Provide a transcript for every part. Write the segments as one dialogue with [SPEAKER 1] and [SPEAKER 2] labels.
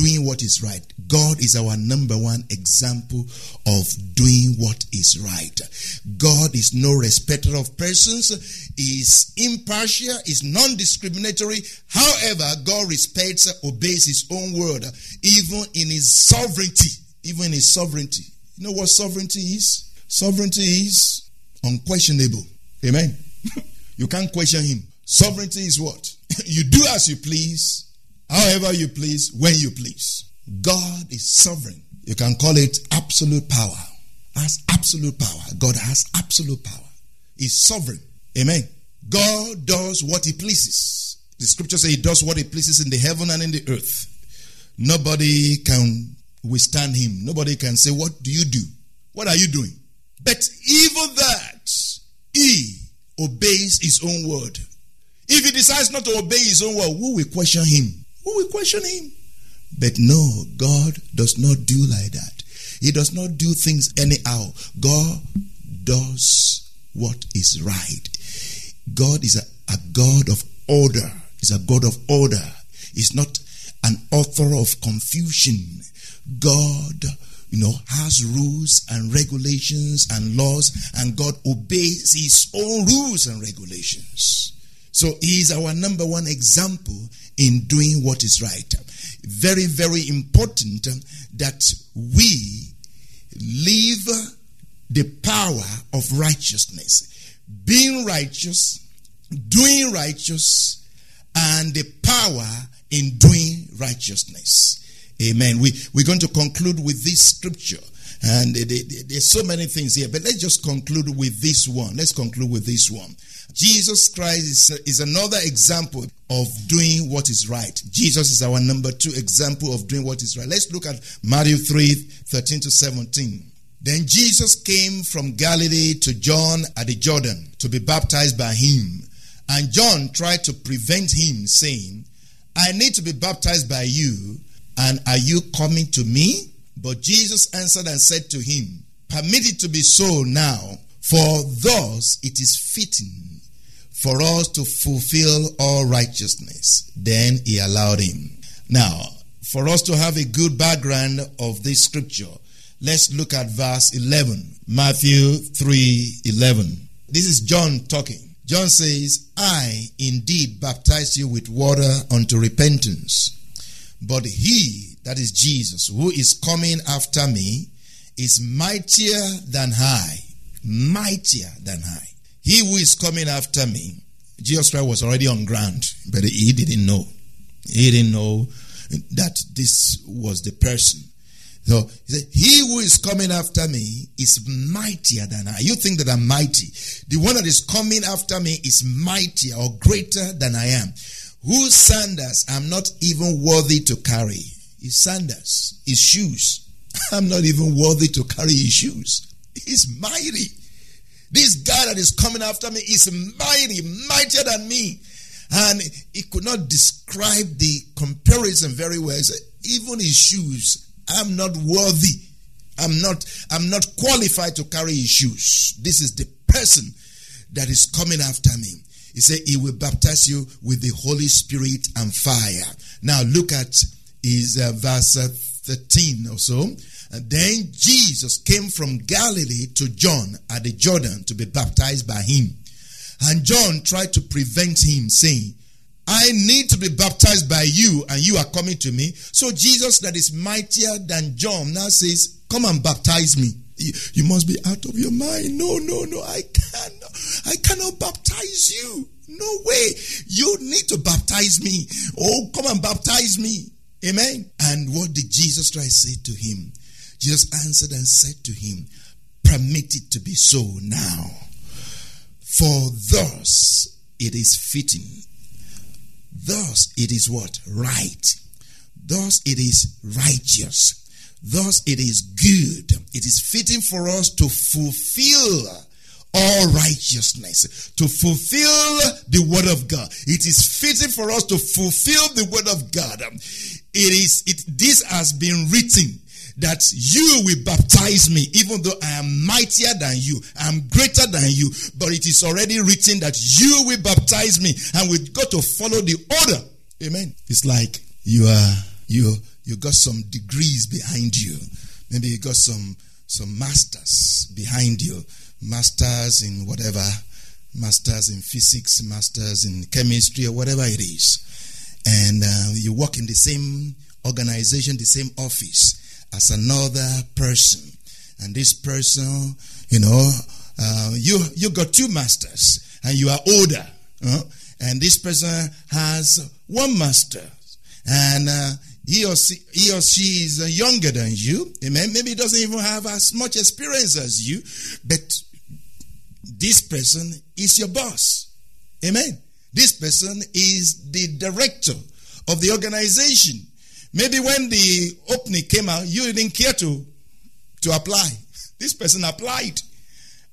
[SPEAKER 1] Doing what is right. God is our number one example of doing what is right. God is no respecter of persons, is impartial, is non-discriminatory. However, God respects, obeys his own word, even in his sovereignty. Even in his sovereignty. You know what sovereignty is? Sovereignty is unquestionable. Amen. you can't question him. Sovereignty is what? you do as you please, however you please, when you please. God is sovereign. You can call it absolute power. Has absolute power. God has absolute power. He's sovereign. Amen. God does what he pleases. The scripture says he does what he pleases in the heaven and in the earth. Nobody can withstand him. Nobody can say, What do you do? What are you doing? But even that, he obeys his own word. If he decides not to obey his own word, who will question him? Who will question him? But no, God does not do like that. He does not do things anyhow. God does what is right. God is a, a God of order. He's a God of order. He's not an author of confusion. God, you know, has rules and regulations and laws, and God obeys his own rules and regulations. So he is our number one example in doing what is right. Very, very important that we live the power of righteousness. Being righteous, doing righteous, and the power in doing righteousness. Amen. We, we're going to conclude with this scripture. And there's so many things here, but let's just conclude with this one. Let's conclude with this one. Jesus Christ is, is another example of doing what is right. Jesus is our number two example of doing what is right. Let's look at Matthew 3 13 to 17. Then Jesus came from Galilee to John at the Jordan to be baptized by him. And John tried to prevent him, saying, I need to be baptized by you, and are you coming to me? But Jesus answered and said to him, Permit it to be so now, for thus it is fitting for us to fulfill all righteousness. Then he allowed him. Now, for us to have a good background of this scripture, let's look at verse 11. Matthew 3 11. This is John talking. John says, I indeed baptize you with water unto repentance. But he, that is Jesus, who is coming after me, is mightier than I. Mightier than I. He who is coming after me, Jesus Christ was already on ground, but he didn't know. He didn't know that this was the person. So he said, He who is coming after me is mightier than I. You think that I'm mighty. The one that is coming after me is mightier or greater than I am. Whose sandals I'm not even worthy to carry. His sandals, his shoes. I'm not even worthy to carry his shoes. He's mighty. This guy that is coming after me is mighty, mightier than me. And he could not describe the comparison very well. He said, even his shoes I'm not worthy. I'm not I'm not qualified to carry his shoes. This is the person that is coming after me. He said he will baptize you with the Holy Spirit and fire. Now look at his uh, verse uh, 13 or so. And then Jesus came from Galilee to John at the Jordan to be baptized by him. And John tried to prevent him, saying, I need to be baptized by you, and you are coming to me. So Jesus, that is mightier than John, now says, Come and baptize me. You must be out of your mind. No, no, no. I cannot. I cannot baptize you. No way. You need to baptize me. Oh, come and baptize me. Amen. And what did Jesus Christ say to him? Jesus answered and said to him, Permit it to be so now. For thus it is fitting. Thus it is what? Right. Thus it is righteous. Thus it is good. It is fitting for us to fulfill all righteousness, to fulfill the word of God. It is fitting for us to fulfill the word of God. It is it this has been written that you will baptize me, even though I am mightier than you, I am greater than you, but it is already written that you will baptize me, and we've got to follow the order. Amen. It's like you are you you got some degrees behind you. Maybe you got some some masters behind you, masters in whatever, masters in physics, masters in chemistry, or whatever it is, and uh, you work in the same organization, the same office as another person. And this person, you know, uh, you you got two masters and you are older. Uh, and this person has one master. And uh, he or, she, he or she is uh, younger than you. Amen. Maybe he doesn't even have as much experience as you. But this person is your boss. Amen. This person is the director of the organization. Maybe when the opening came out, you didn't care to, to apply. This person applied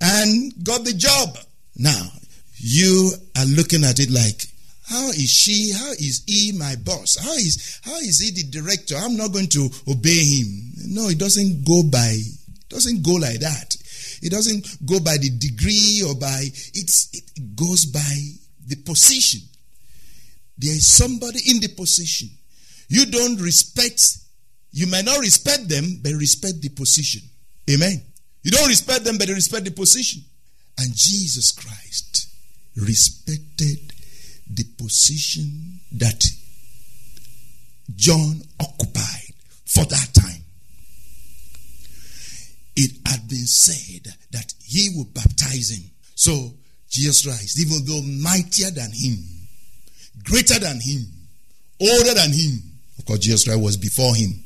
[SPEAKER 1] and got the job. Now, you are looking at it like, how is she? How is he my boss? How is how is he the director? I'm not going to obey him. No, it doesn't go by it doesn't go like that. It doesn't go by the degree or by it's it goes by the position. There is somebody in the position you don't respect, you might not respect them, but respect the position. Amen. You don't respect them, but respect the position. And Jesus Christ respected the position that John occupied for that time. It had been said that he would baptize him. So, Jesus Christ, even though mightier than him, greater than him, older than him, because Jesus Christ was before him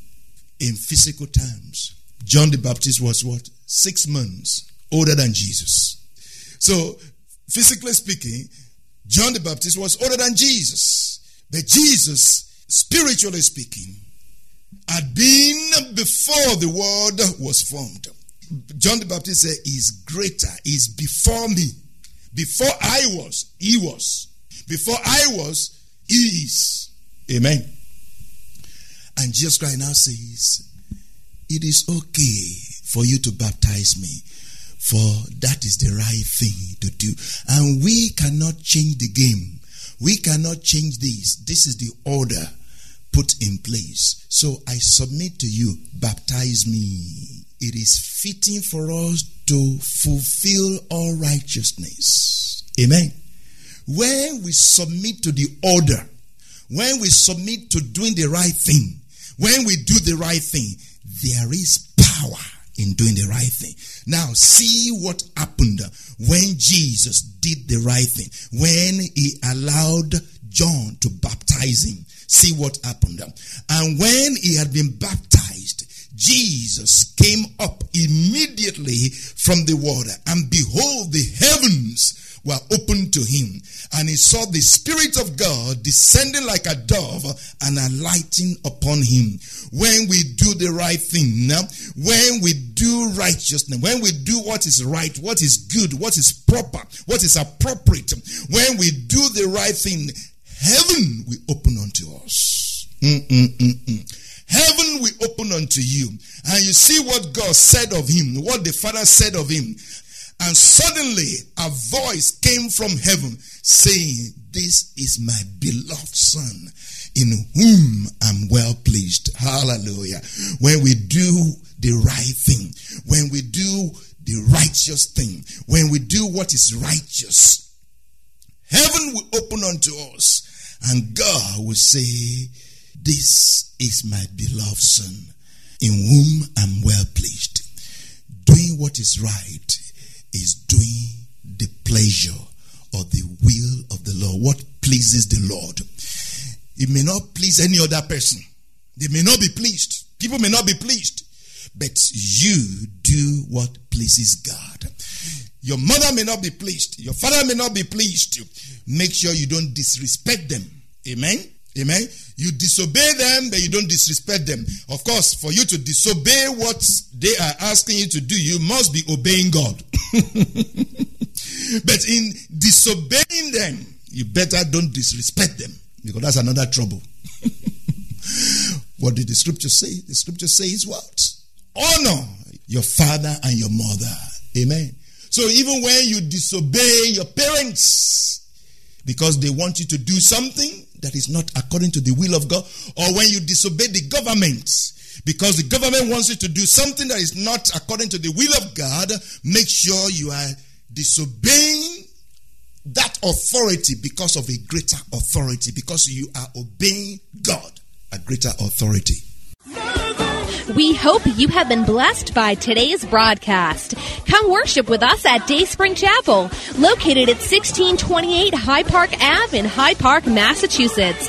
[SPEAKER 1] in physical terms. John the Baptist was what? Six months older than Jesus. So, physically speaking, John the Baptist was older than Jesus. But Jesus, spiritually speaking, had been before the world was formed. John the Baptist said, He's greater, He's before me. Before I was, He was. Before I was, He is. Amen. And Jesus Christ now says, It is okay for you to baptize me, for that is the right thing to do. And we cannot change the game. We cannot change this. This is the order put in place. So I submit to you, baptize me. It is fitting for us to fulfill all righteousness. Amen. When we submit to the order, when we submit to doing the right thing, when we do the right thing, there is power in doing the right thing. Now, see what happened when Jesus did the right thing. When he allowed John to baptize him. See what happened. And when he had been baptized, Jesus came up immediately from the water, and behold, the heavens were opened to him. And he saw the Spirit of God descending like a dove and alighting upon him. When we do the right thing, when we do righteousness, when we do what is right, what is good, what is proper, what is appropriate, when we do the right thing, heaven will open unto us. Mm-mm-mm-mm. heaven will open unto you, and you see what God said of him, what the Father said of him. And suddenly a voice came from heaven saying, This is my beloved Son, in whom I'm well pleased. Hallelujah. When we do the right thing, when we do the righteous thing, when we do what is righteous, heaven will open unto us, and God will say, This is my beloved Son, in whom I'm well pleased. Doing what is right is doing the pleasure or the will of the Lord. What pleases the Lord? It may not please any other person. They may not be pleased. People may not be pleased. But you do what pleases God. Your mother may not be pleased. Your father may not be pleased. Make sure you don't disrespect them. Amen. Amen. You disobey them, but you don't disrespect them. Of course, for you to disobey what they are asking you to do, you must be obeying God. but in disobeying them, you better don't disrespect them because that's another trouble. what did the scripture say? The scripture says what? Honor your father and your mother. Amen. So even when you disobey your parents because they want you to do something that is not according to the will of God, or when you disobey the government because the government wants you to do something that is not according to the will of God, make sure you are disobeying that authority because of a greater authority, because you are obeying God, a greater authority.
[SPEAKER 2] We hope you have been blessed by today's broadcast. Come worship with us at Dayspring Chapel, located at 1628 Hyde Park Ave in Hyde Park, Massachusetts.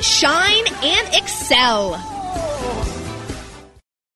[SPEAKER 2] shine, and excel.